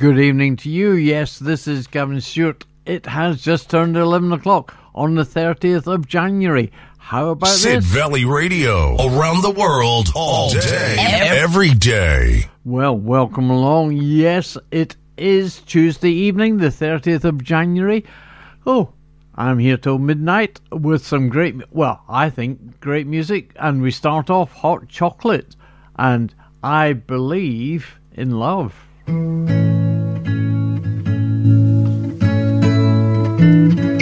And good evening to you. Yes, this is Gavin Stewart. It has just turned 11 o'clock on the 30th of January. How about Sid this? Valley Radio, around the world, all day, every day. Well, welcome along. Yes, it is Tuesday evening, the 30th of January. Oh, I'm here till midnight with some great, well, I think great music. And we start off hot chocolate. And I believe in love. The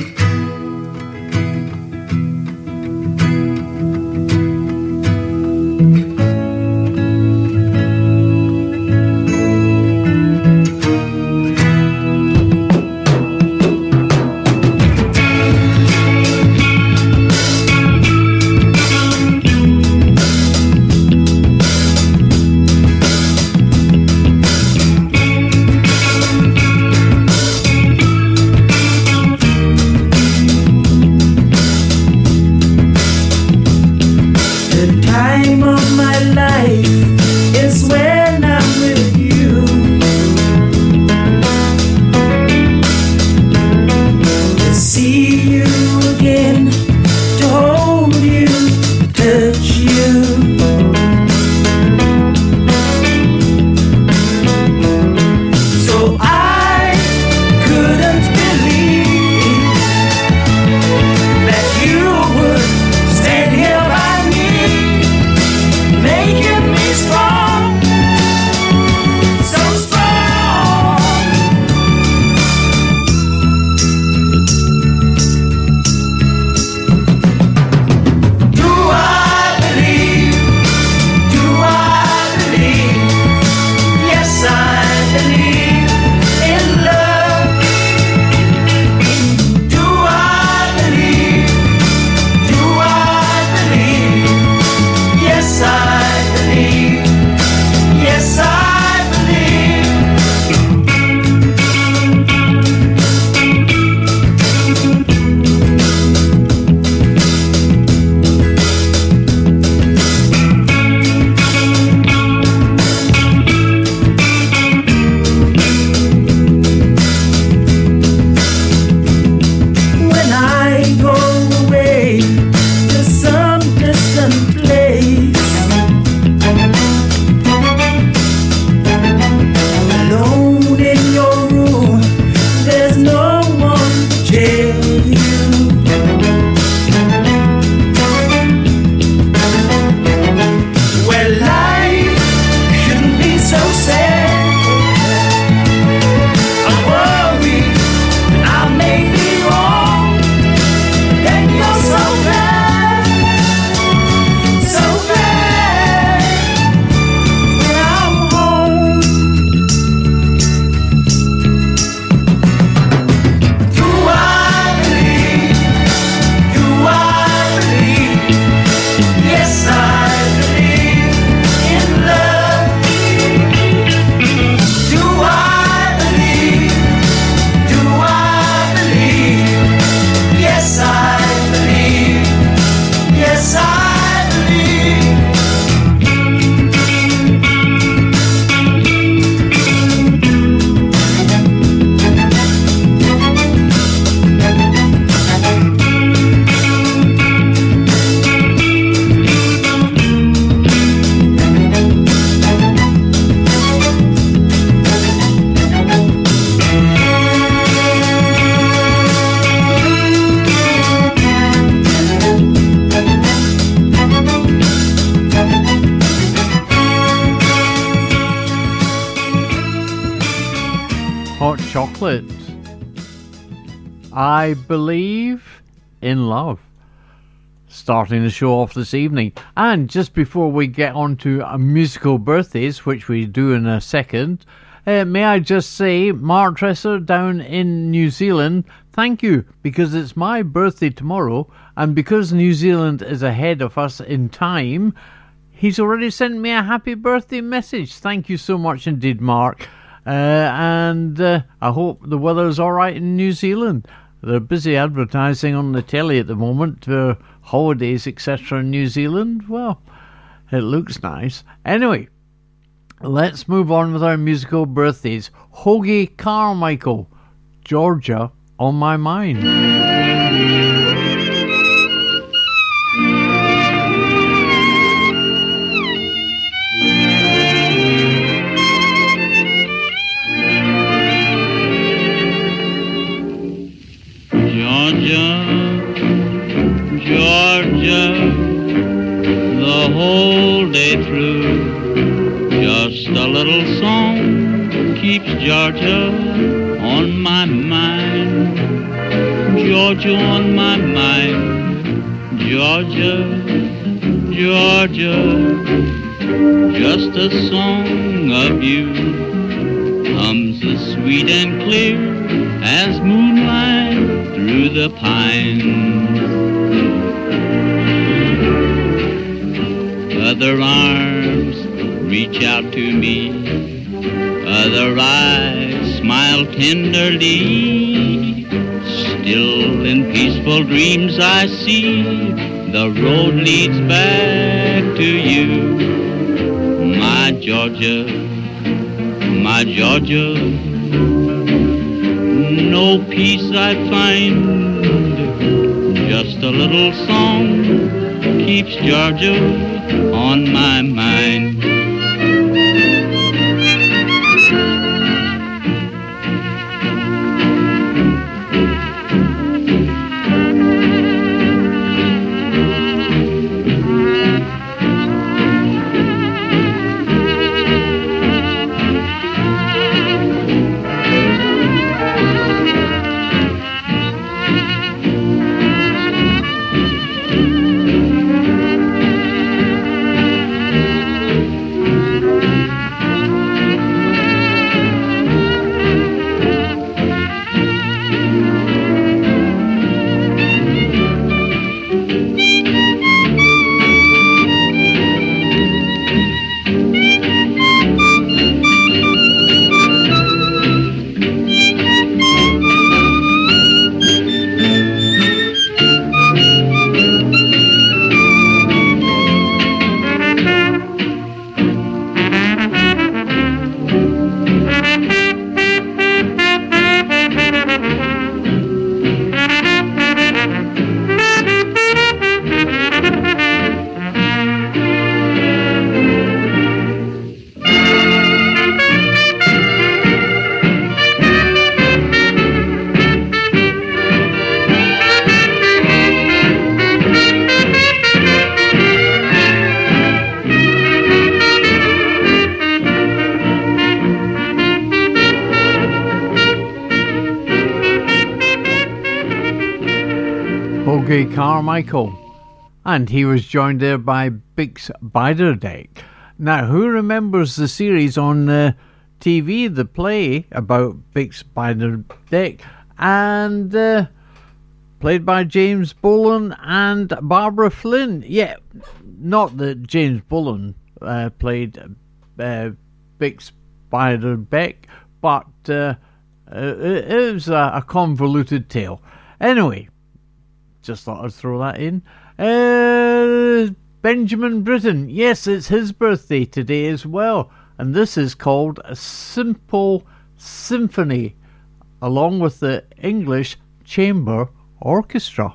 Starting the show off this evening. And just before we get on to uh, musical birthdays, which we do in a second, uh, may I just say, Mark Tresser down in New Zealand, thank you, because it's my birthday tomorrow, and because New Zealand is ahead of us in time, he's already sent me a happy birthday message. Thank you so much indeed, Mark. Uh, and uh, I hope the weather's all right in New Zealand. They're busy advertising on the telly at the moment for holidays, etc. in New Zealand. Well, it looks nice. Anyway, let's move on with our musical birthdays. Hoagy Carmichael, Georgia on my mind. Georgia on my mind. Georgia on my mind. Georgia, Georgia, just a song of you comes as sweet and clear as moonlight through the pines. Other arms reach out to me, other eyes smile tenderly. Still in peaceful dreams I see the road leads back to you, my Georgia, my Georgia no peace I find. Just a little song keeps Georgia on my mind. Carmichael. And he was joined there by Bix Beiderbecke. Now, who remembers the series on uh, TV, the play about Bix Beiderbecke, and uh, played by James Bolam and Barbara Flynn? Yeah, not that James Bolam uh, played uh, Bix Beiderbecke, but uh, it, it was a convoluted tale. Anyway, just thought I'd throw that in. Uh, Benjamin Britten. Yes, it's his birthday today as well. And this is called a Simple Symphony, along with the English Chamber Orchestra.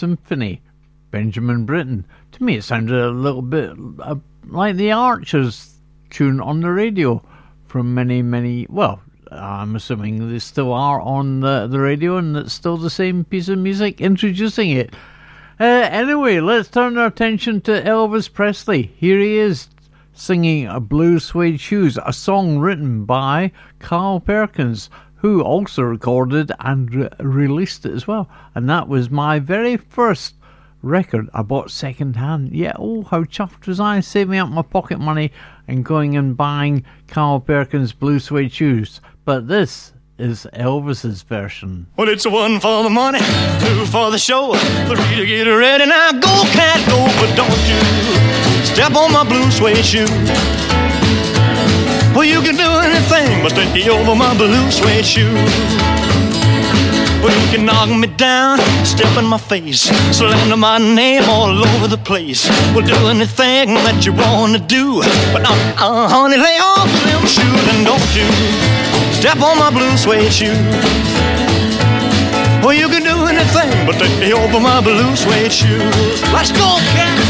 Symphony, Benjamin Britten. To me, it sounded a little bit uh, like the Archers tune on the radio from many, many. Well, I'm assuming they still are on the, the radio and it's still the same piece of music introducing it. Uh, anyway, let's turn our attention to Elvis Presley. Here he is singing Blue Suede Shoes, a song written by Carl Perkins, who also recorded and re- released it as well. And that was my very first record I bought second hand. Yeah, oh, how chuffed was I saving up my pocket money and going and buying Carl Perkins Blue Suede Shoes. But this is Elvis's version. Well, it's one for the money, two for the show, three to get ready. Now go, cat, go, but don't you step on my blue suede shoe. Well, you can do anything but stay over my blue suede shoe. Well, you can knock me down, step in my face, slander my name all over the place. Well, do anything that you wanna do, but uh, uh, honey, lay off them shoes and don't you step on my blue suede shoe. Well, you can do anything but take me over my blue suede shoes. Let's go, cat.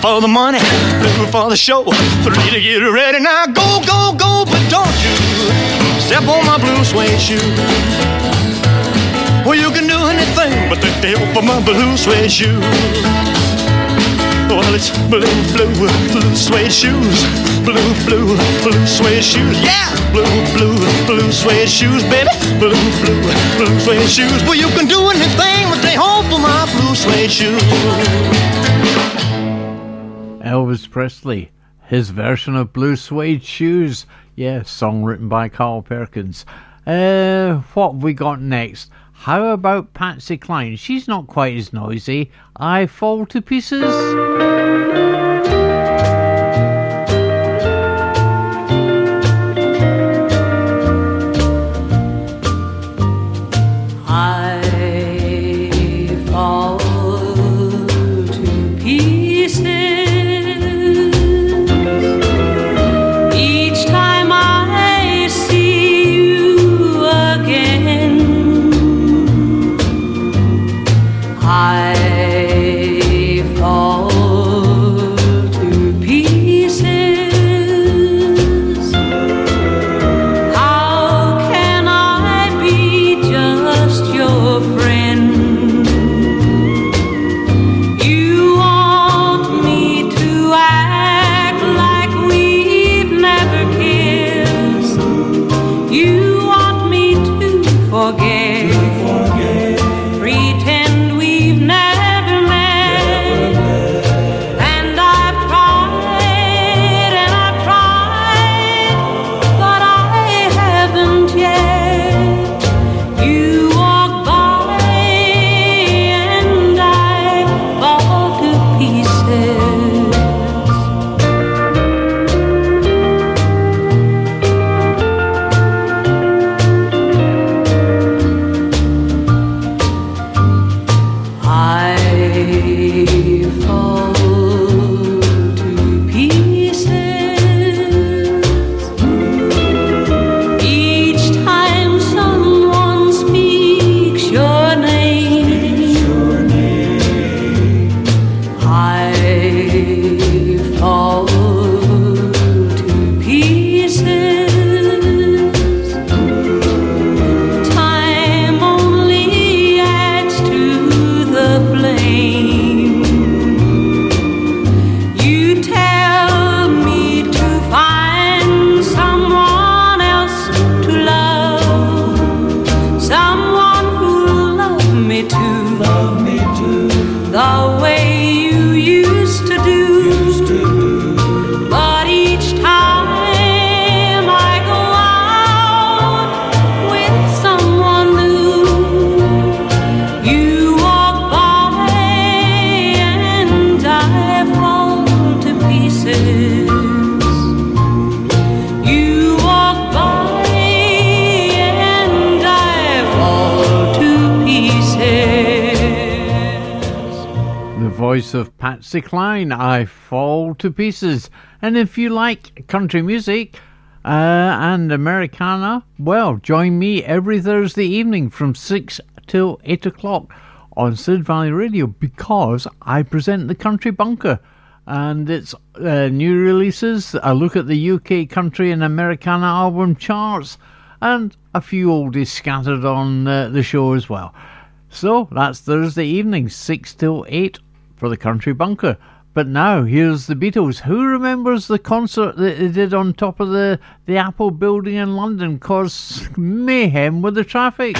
For the money, two for the show, three to get ready. Now go, go, go, but don't you step on my blue suede shoe. Well, you can do anything but the help of my blue suede shoe. Well, it's blue, blue, blue suede shoes. Blue, blue, blue suede shoes. Yeah! Blue, blue, blue suede shoes, baby. Blue, blue, blue suede shoes. Well, you can do anything but they hope for my blue suede shoes. Elvis Presley, his version of Blue Suede Shoes. Yeah, song written by Carl Perkins. Uh, what have we got next? How about Patsy Cline? She's not quite as noisy. I Fall to Pieces. Of Patsy Cline, I Fall to Pieces. And if you like country music uh, and Americana, well, join me every Thursday evening from 6 till 8 o'clock on Sid Valley Radio because I present the Country Bunker. And it's uh, new releases, a look at the UK country and Americana album charts, and a few oldies scattered on uh, the show as well. So that's Thursday evening, 6 till 8 for the Country Bunker. But now, here's the Beatles. Who remembers the concert that they did on top of the, the Apple building in London? Caused mayhem with the traffic.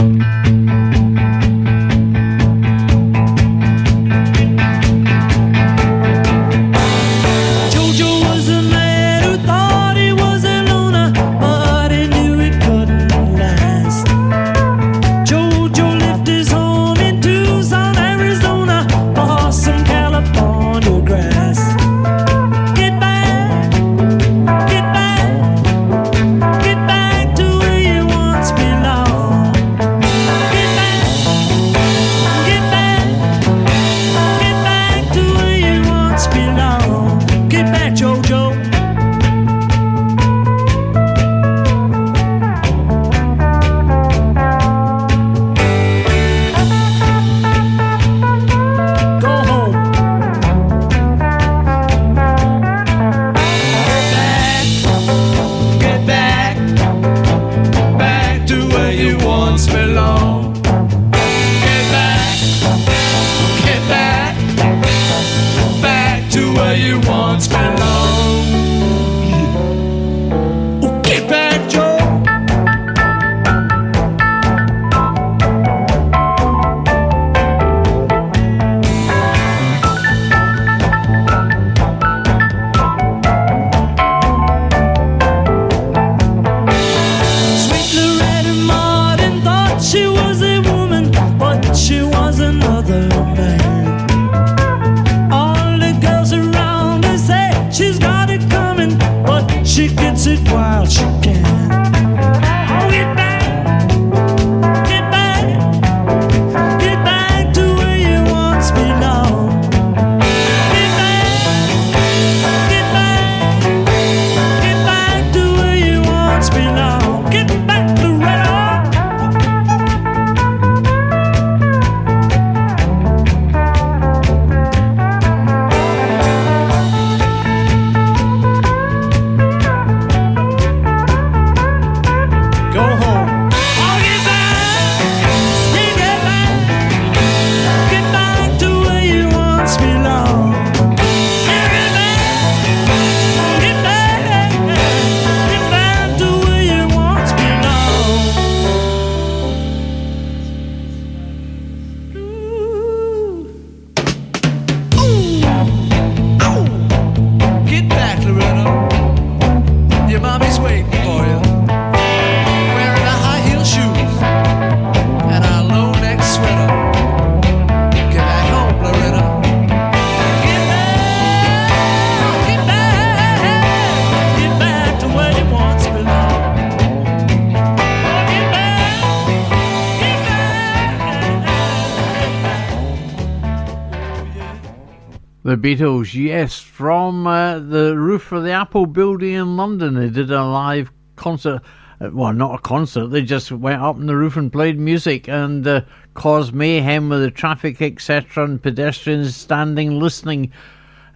Yes, from uh, the roof of the Apple building in London. They did a live concert. Uh, well, not a concert. They just went up on the roof and played music and uh, caused mayhem with the traffic, etc., and pedestrians standing listening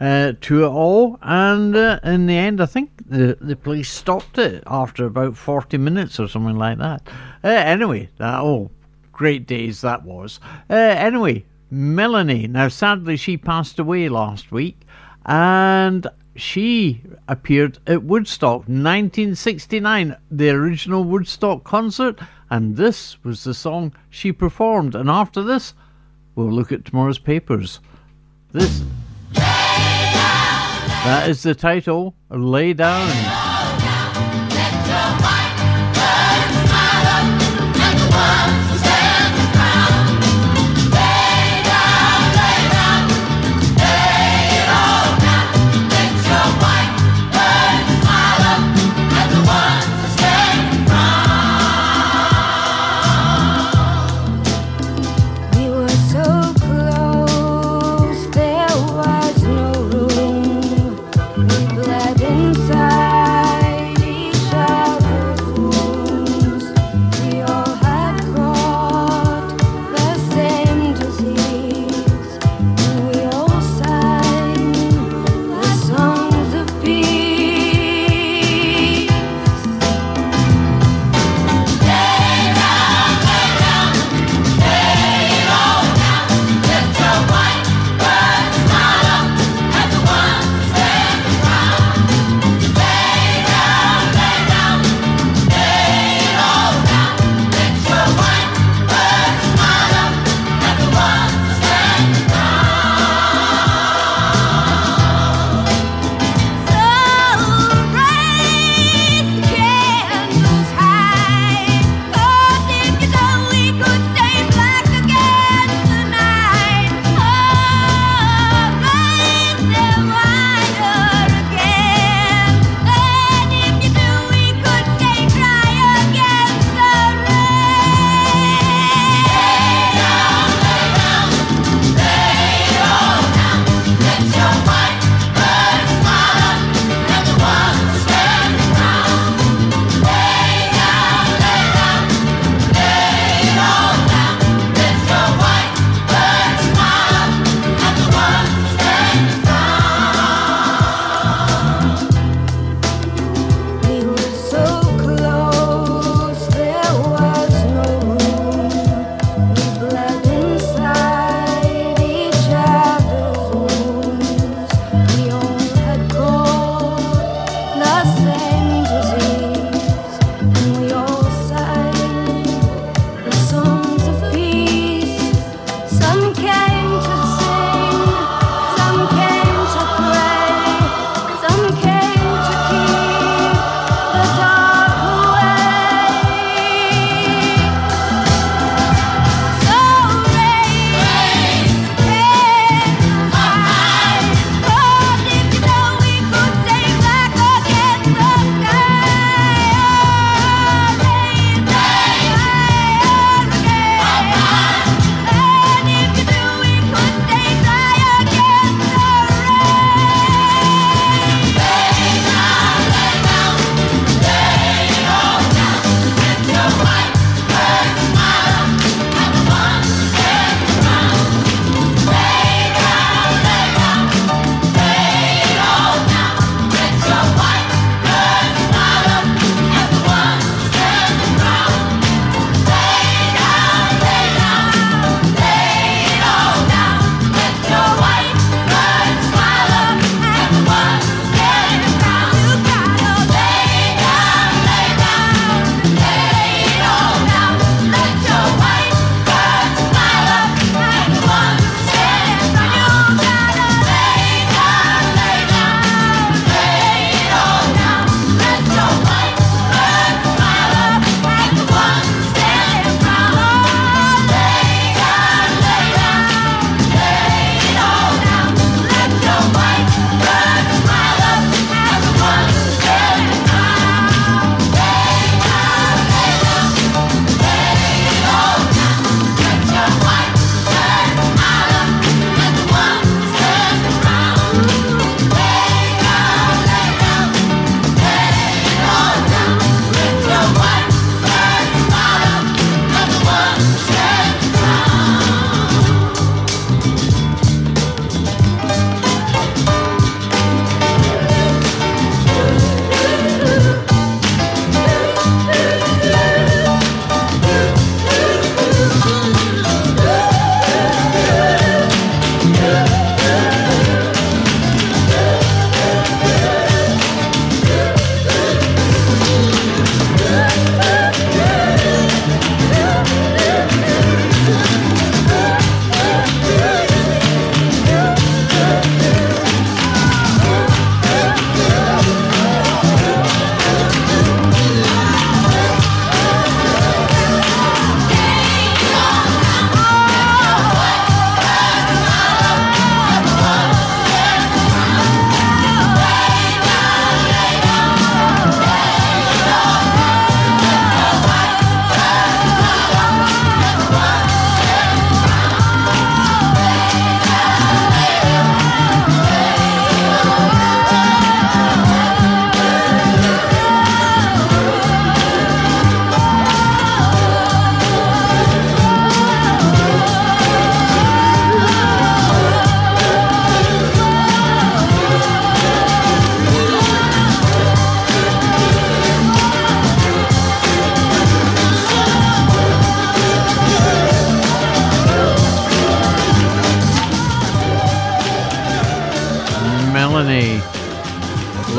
uh, to it all. And uh, in the end, I think the, the police stopped it after about 40 minutes or something like that. Uh, anyway, that, oh, great days that was. Anyway, Melanie. Now, sadly, she passed away last week, and she appeared at Woodstock 1969, the original Woodstock concert, and this was the song she performed. And after this, we'll look at tomorrow's papers. This. That is the title, Lay Down.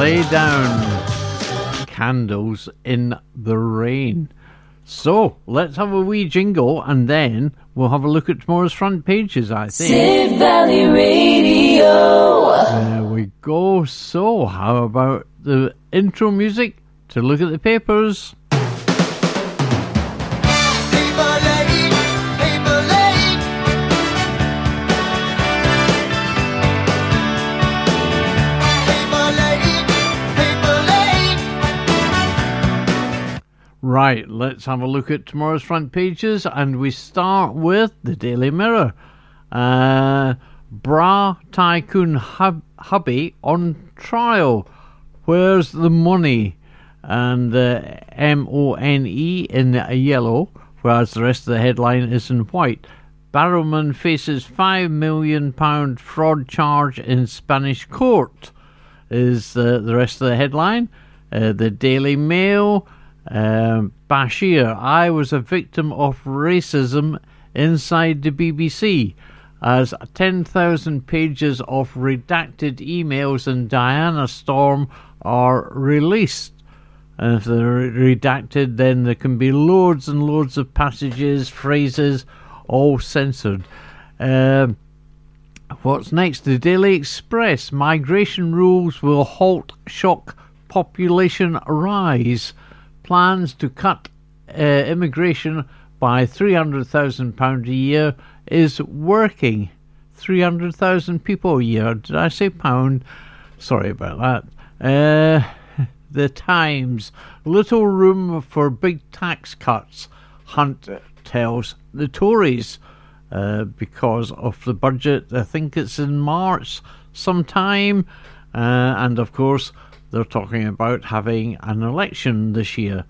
Lay down candles in the rain. So let's have a wee jingle and then we'll have a look at tomorrow's front pages, I think. Sid Valley Radio. There we go. So, how about the intro music to look at the papers? Right, let's have a look at tomorrow's front pages, and we start with the Daily Mirror. Uh, Bra Tycoon hub- hubby on trial. Where's the money? And uh, M O N E in yellow, whereas the rest of the headline is in white. Barrowman faces five million pound fraud charge in Spanish court. Is uh, the rest of the headline? Uh, the Daily Mail. Um, Bashir, I was a victim of racism inside the BBC as 10,000 pages of redacted emails in Diana Storm are released. And if they're redacted, then there can be loads and loads of passages, phrases, all censored. Um, what's next? The Daily Express. Migration rules will halt shock population rise plans to cut uh, immigration by £300,000 a year is working. 300,000 people a year. Did I say pound? Sorry about that. Uh, the Times. Little room for big tax cuts, Hunt tells the Tories. Uh, because of the budget, I think it's in March sometime. Uh, and of course, they're talking about having an election this year.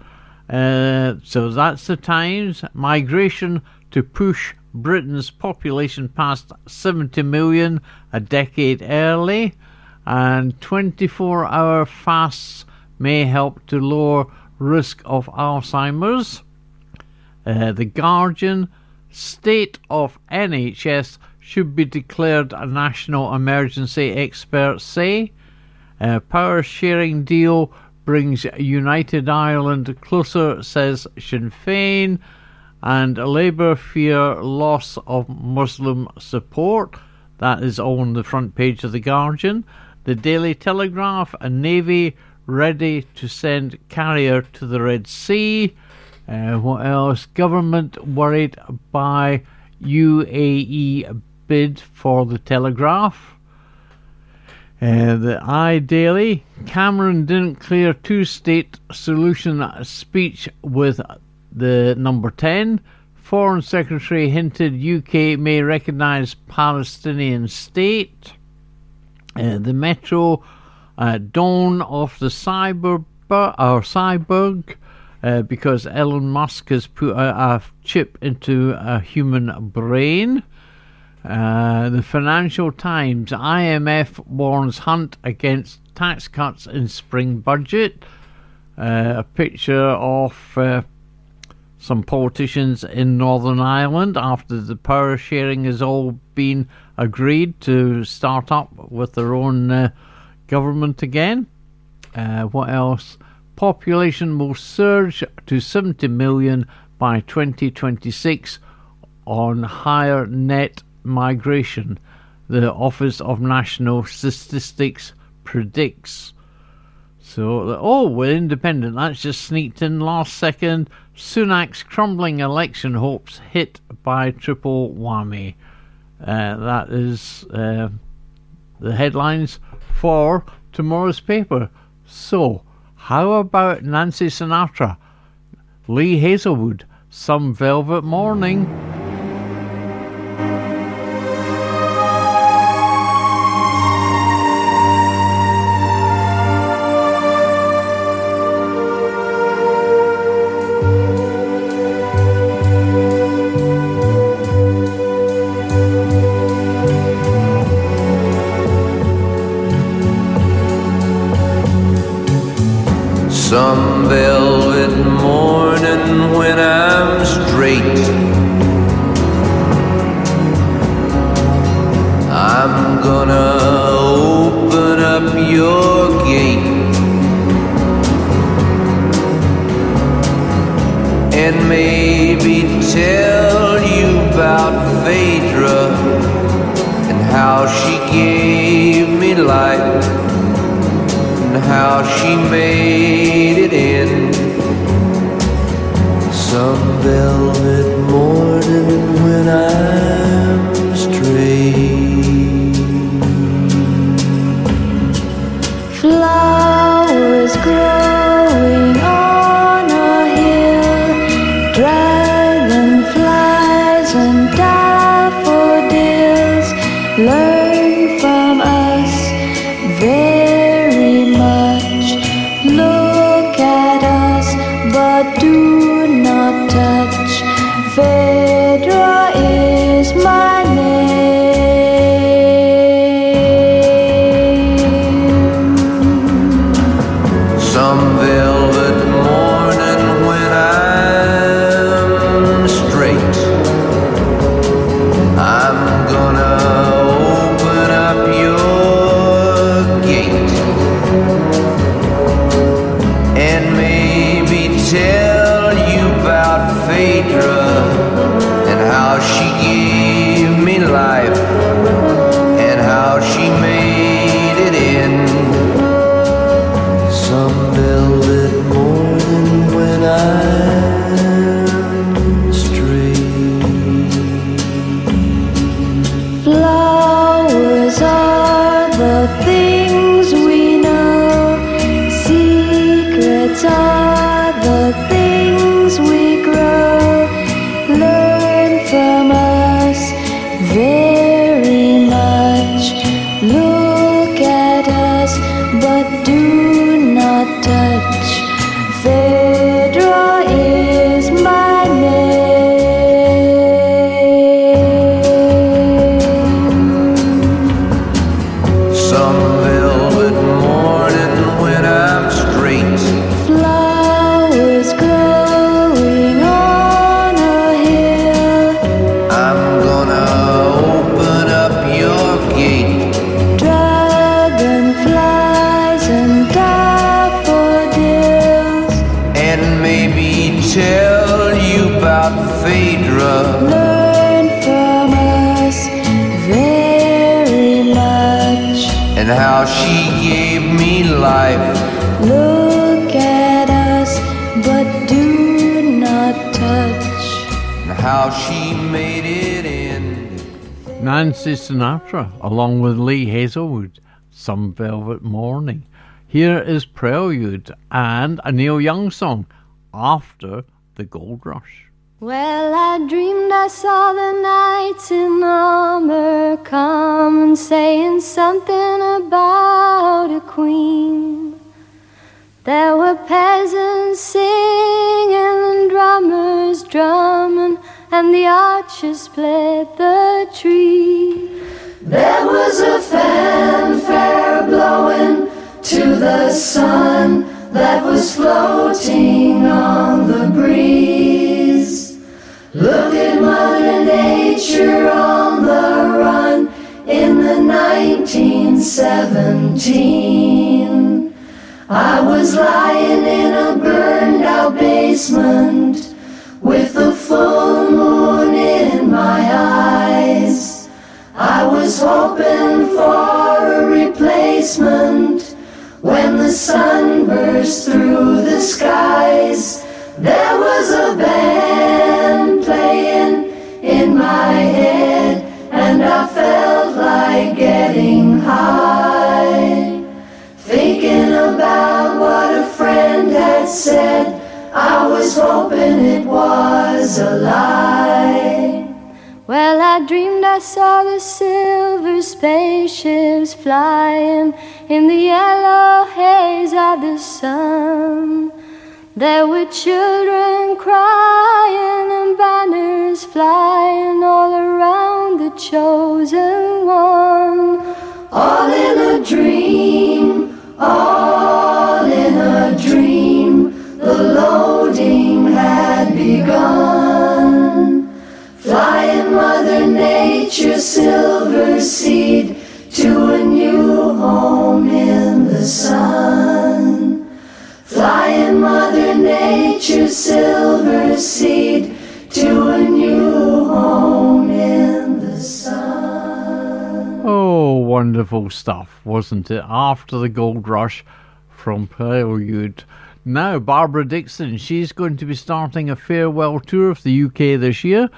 Uh, so that's the Times. Migration to push Britain's population past 70 million a decade early, and 24 hour fasts may help to lower risk of Alzheimer's. Uh, the Guardian state of NHS should be declared a national emergency, experts say. Power sharing deal brings United Ireland closer, says Sinn Féin, and Labour fear loss of Muslim support. That is on the front page of The Guardian. The Daily Telegraph, a navy ready to send carrier to the Red Sea. Uh, what else? Government worried by UAE bid for the Telegraph. Uh, the I Daily Cameron didn't clear two state solution speech with the number 10. Foreign Secretary hinted UK may recognise Palestinian state. Uh, the Metro uh, dawn of the cyber or cyborg uh, because Elon Musk has put a, a chip into a human brain. Uh, the Financial Times IMF warns Hunt against tax cuts in spring budget. Uh, a picture of uh, some politicians in Northern Ireland after the power sharing has all been agreed to start up with their own uh, government again. Uh, what else? Population will surge to 70 million by 2026 on higher net migration, the Office of National Statistics predicts. So, oh, we're independent. That's just sneaked in last second. Sunak's crumbling election hopes hit by triple whammy. Uh, that is uh, the headlines for tomorrow's paper. So, how about Nancy Sinatra? Lee Hazlewood, Some Velvet Morning. Nancy Sinatra, along with Lee Hazlewood, Some Velvet Morning. Here is Prelude and a Neil Young song, After the Gold Rush. Well, I dreamed I saw the knights in armor come saying something about a queen. There were peasants singing and drummers drumming, and the archers split the tree. There was a fanfare blowing to the sun that was floating on the breeze. Look at Mother Nature on the run in the 1917. I was lying in a burned out basement with the full moon in my eyes. I was hoping for a replacement when the sun burst through the skies. There was a band playing in my head, was hoping it was a lie. Well, I dreamed I saw the silver spaceships flying in the yellow haze of the sun. There were children crying and banners flying all around the chosen one. All in a dream, all in a dream. The loading Flying Mother Nature's silver seed to a new home in the sun. Mother Nature's silver seed to a new home in the sun. Oh, wonderful stuff, wasn't it? After the gold rush from Prelude. Now, Barbara Dickson, she's going to be starting a farewell tour of the UK this year,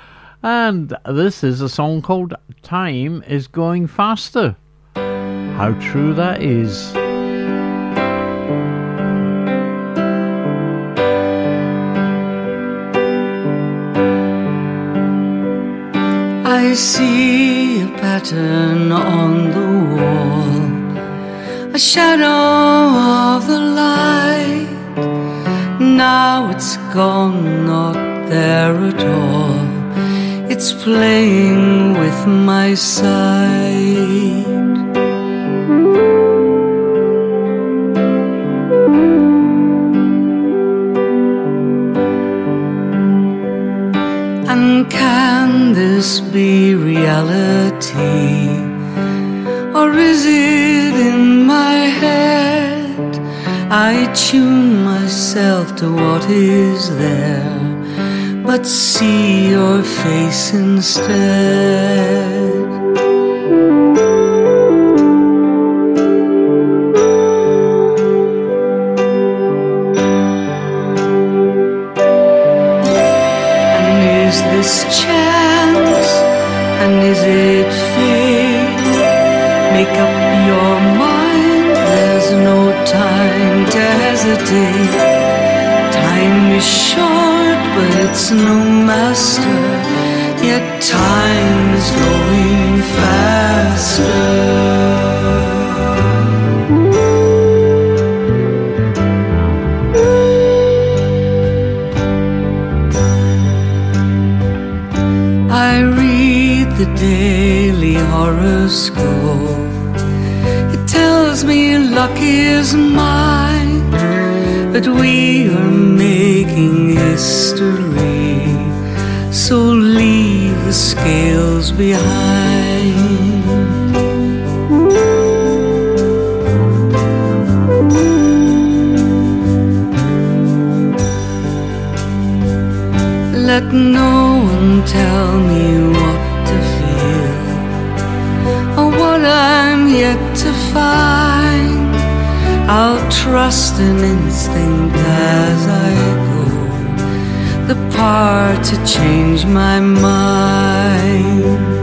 and this is a song called Time is Going Faster. How true that is. I see a pattern on the wall, a shadow of the light. Now it's gone, not there at all. It's playing with my sight. And can this be reality? Or is it in my head? I tune myself to what is there, but see your face instead. Hesitate. Time is short, but it's no master. Yet time is going faster. I read the daily horoscope. It tells me luck is mine, but we are making history. So leave the scales behind. Let no one tell me what to feel or what I'm yet to find. I'll trust an instinct as I go, the power to change my mind.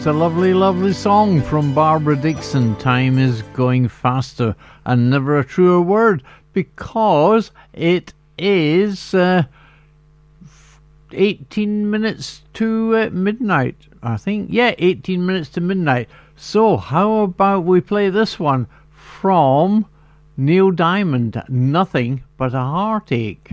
Is a lovely, lovely song from Barbara Dickson. Time is going faster, and never a truer word because it is uh, 18 minutes to uh, midnight. I think, yeah, 18 minutes to midnight. So, how about we play this one from Neil Diamond? Nothing but a heartache.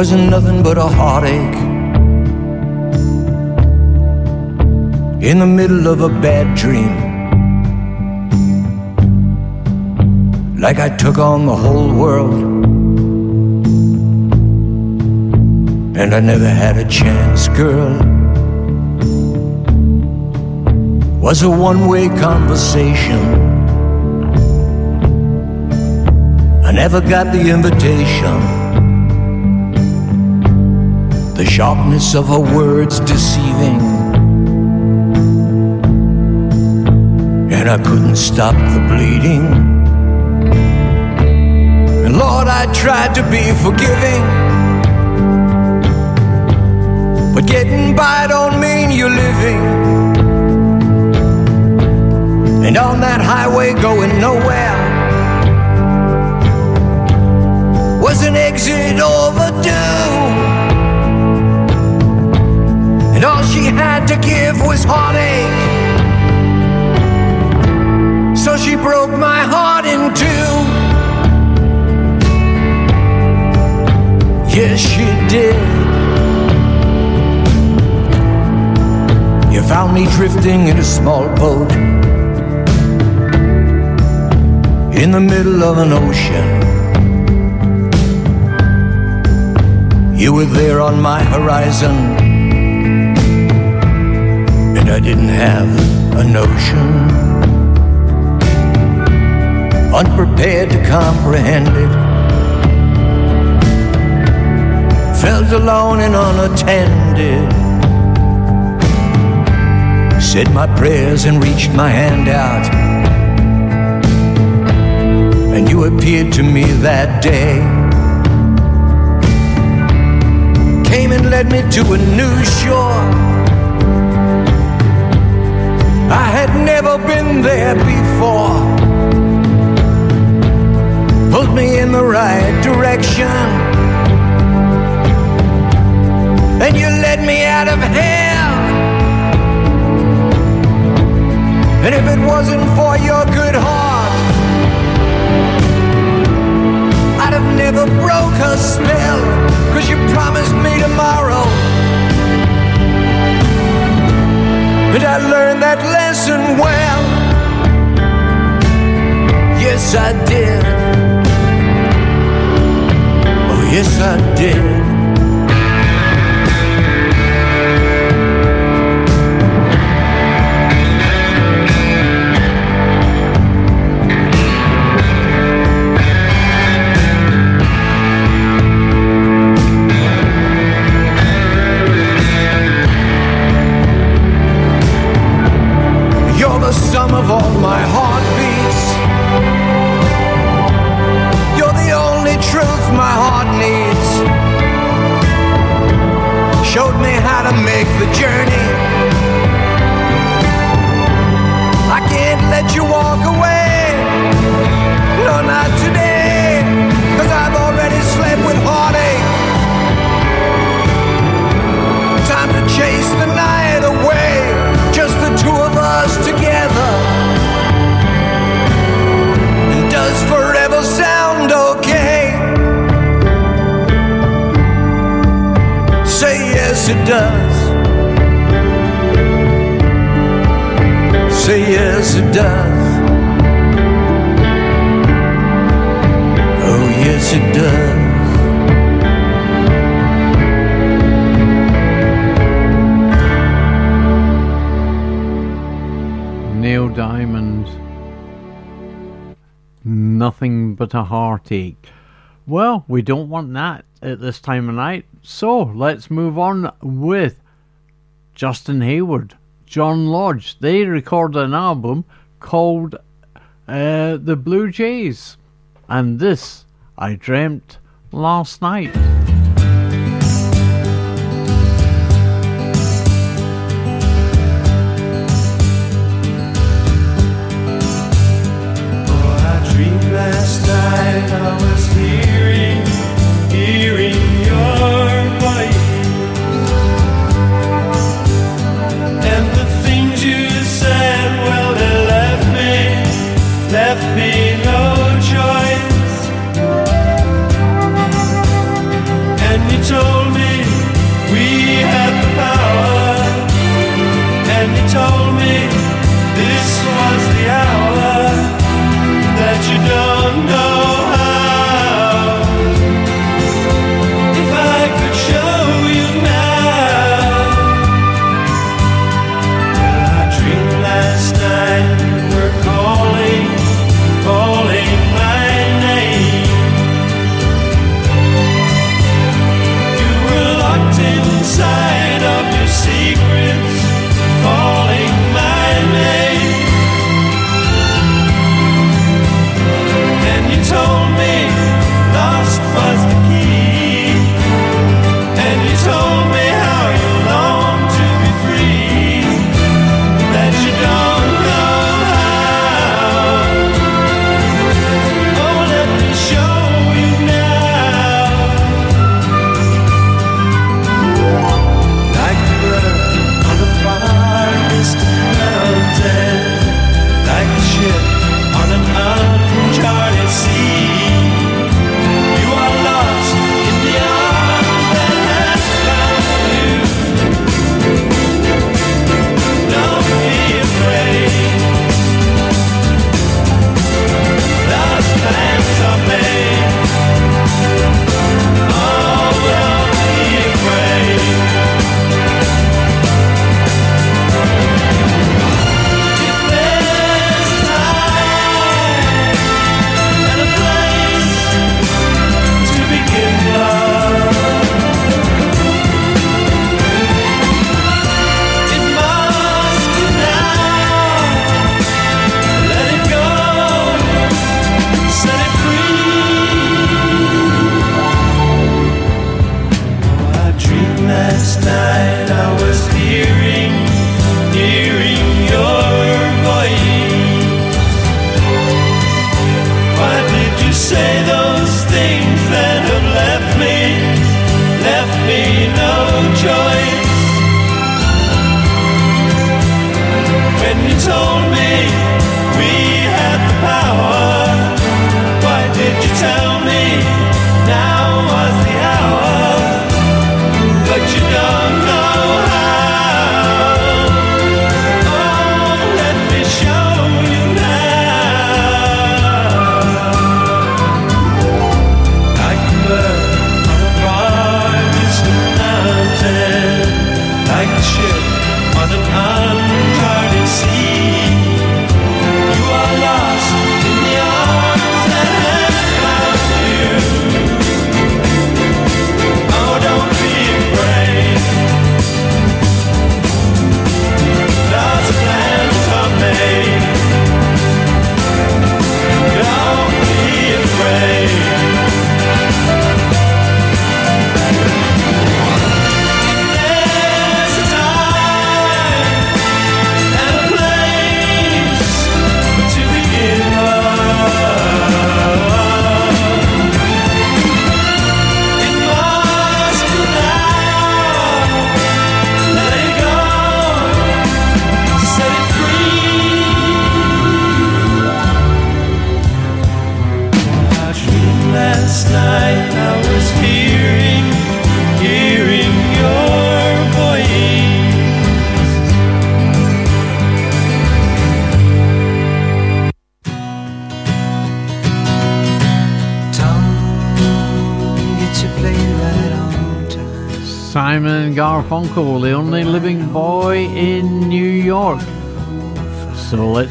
Wasn't nothing but a heartache in the middle of a bad dream. Like I took on the whole world. and I never had a chance, girl. Was a one way conversation. I never got the invitation. The sharpness of her words deceiving. And I couldn't stop the bleeding. And Lord, I tried to be forgiving. But getting by don't mean you're living. And on that highway going nowhere was an exit overdue. And all she had to give was heartache. So she broke my heart in two. Yes, she did. You found me drifting in a small boat in the middle of an ocean. You were there on my horizon, I didn't have a notion. Unprepared to comprehend it, felt alone and unattended. Said my prayers and reached my hand out. And you appeared to me that day. Came and led me to a new shore. I had never been there before. Pulled me in the right direction. And you led me out of hell. And if it wasn't for your good heart, I'd have never broke her spell. Cause you promised me tomorrow. And I learned that lesson well. Yes, I did. Oh, yes, I did. But a heartache. Well, we don't want that at this time of night, so let's move on with Justin Hayward, John Lodge. They recorded an album called uh, The Blue Jays, and this I dreamt last night. Night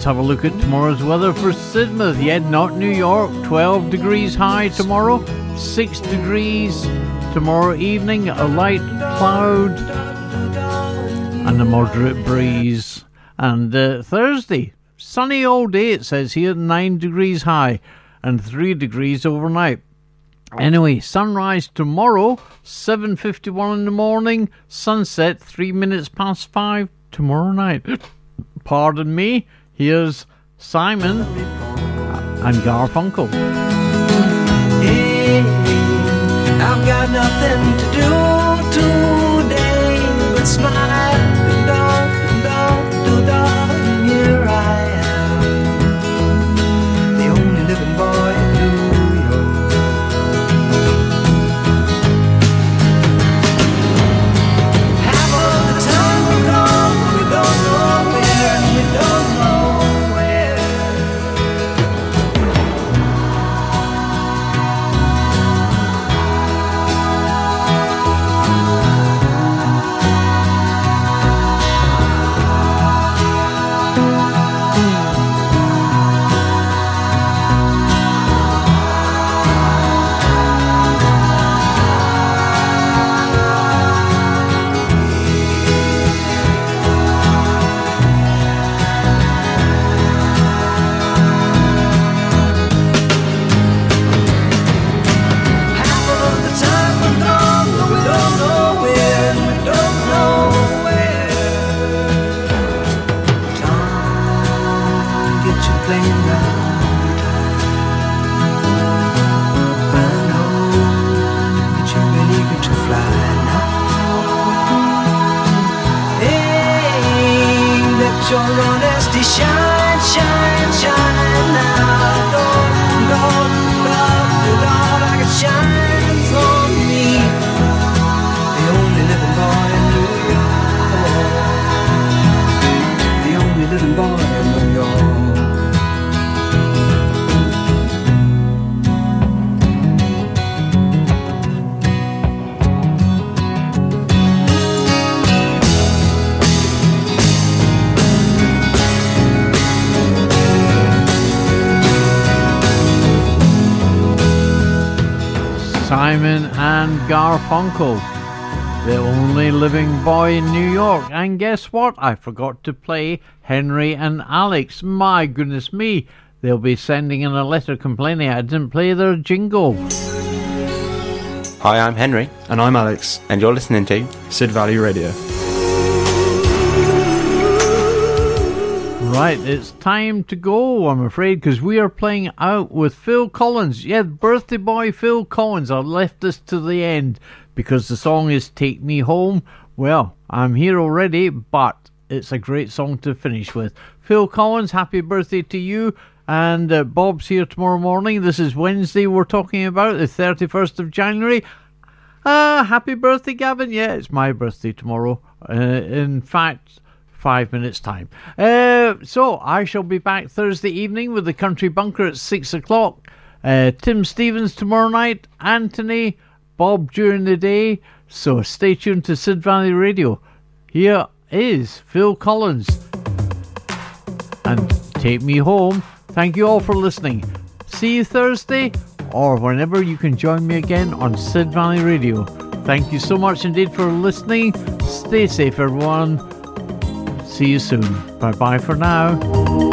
have a look at tomorrow's weather for Sidmouth. Yet not New York. 12 degrees high tomorrow, 6 degrees tomorrow evening, a light cloud, and a moderate breeze. And uh, Thursday, sunny all day, it says here, 9 degrees high and 3 degrees overnight. Anyway, sunrise tomorrow, 7.51 in the morning, sunset 3 minutes past 5 tomorrow night. Pardon me, here's Simon and Garfunkel. Hey, I've got nothing to do today but smile your honesty shine, shine, shine now. Simon and Garfunkel, the only living boy in New York. And guess what? I forgot to play Henry and Alex. My goodness me. They'll be sending in a letter complaining I didn't play their jingle. Hi, I'm Henry, And I'm Alex, and you're listening to Sid Valley Radio. Right, it's time to go, I'm afraid, because we are playing out with Phil Collins. Yeah, birthday boy Phil Collins. I left this to the end because the song is Take Me Home. Well, I'm here already, but it's a great song to finish with. Phil Collins, happy birthday to you. And uh, Bob's here tomorrow morning. This is Wednesday we're talking about, the 31st of January. Ah, happy birthday, Gavin. Yeah, it's my birthday tomorrow. Uh, in fact, five minutes' time. Uh, so I shall be back Thursday evening with the Country Bunker at six o'clock. Uh, Tim Stevens tomorrow night. Anthony, Bob during the day. So stay tuned to Sid Valley Radio. Here is Phil Collins and Take Me Home. Thank you all for listening. See you Thursday or whenever you can join me again on Sid Valley Radio. Thank you so much indeed for listening. Stay safe, everyone. See you soon. Bye bye for now.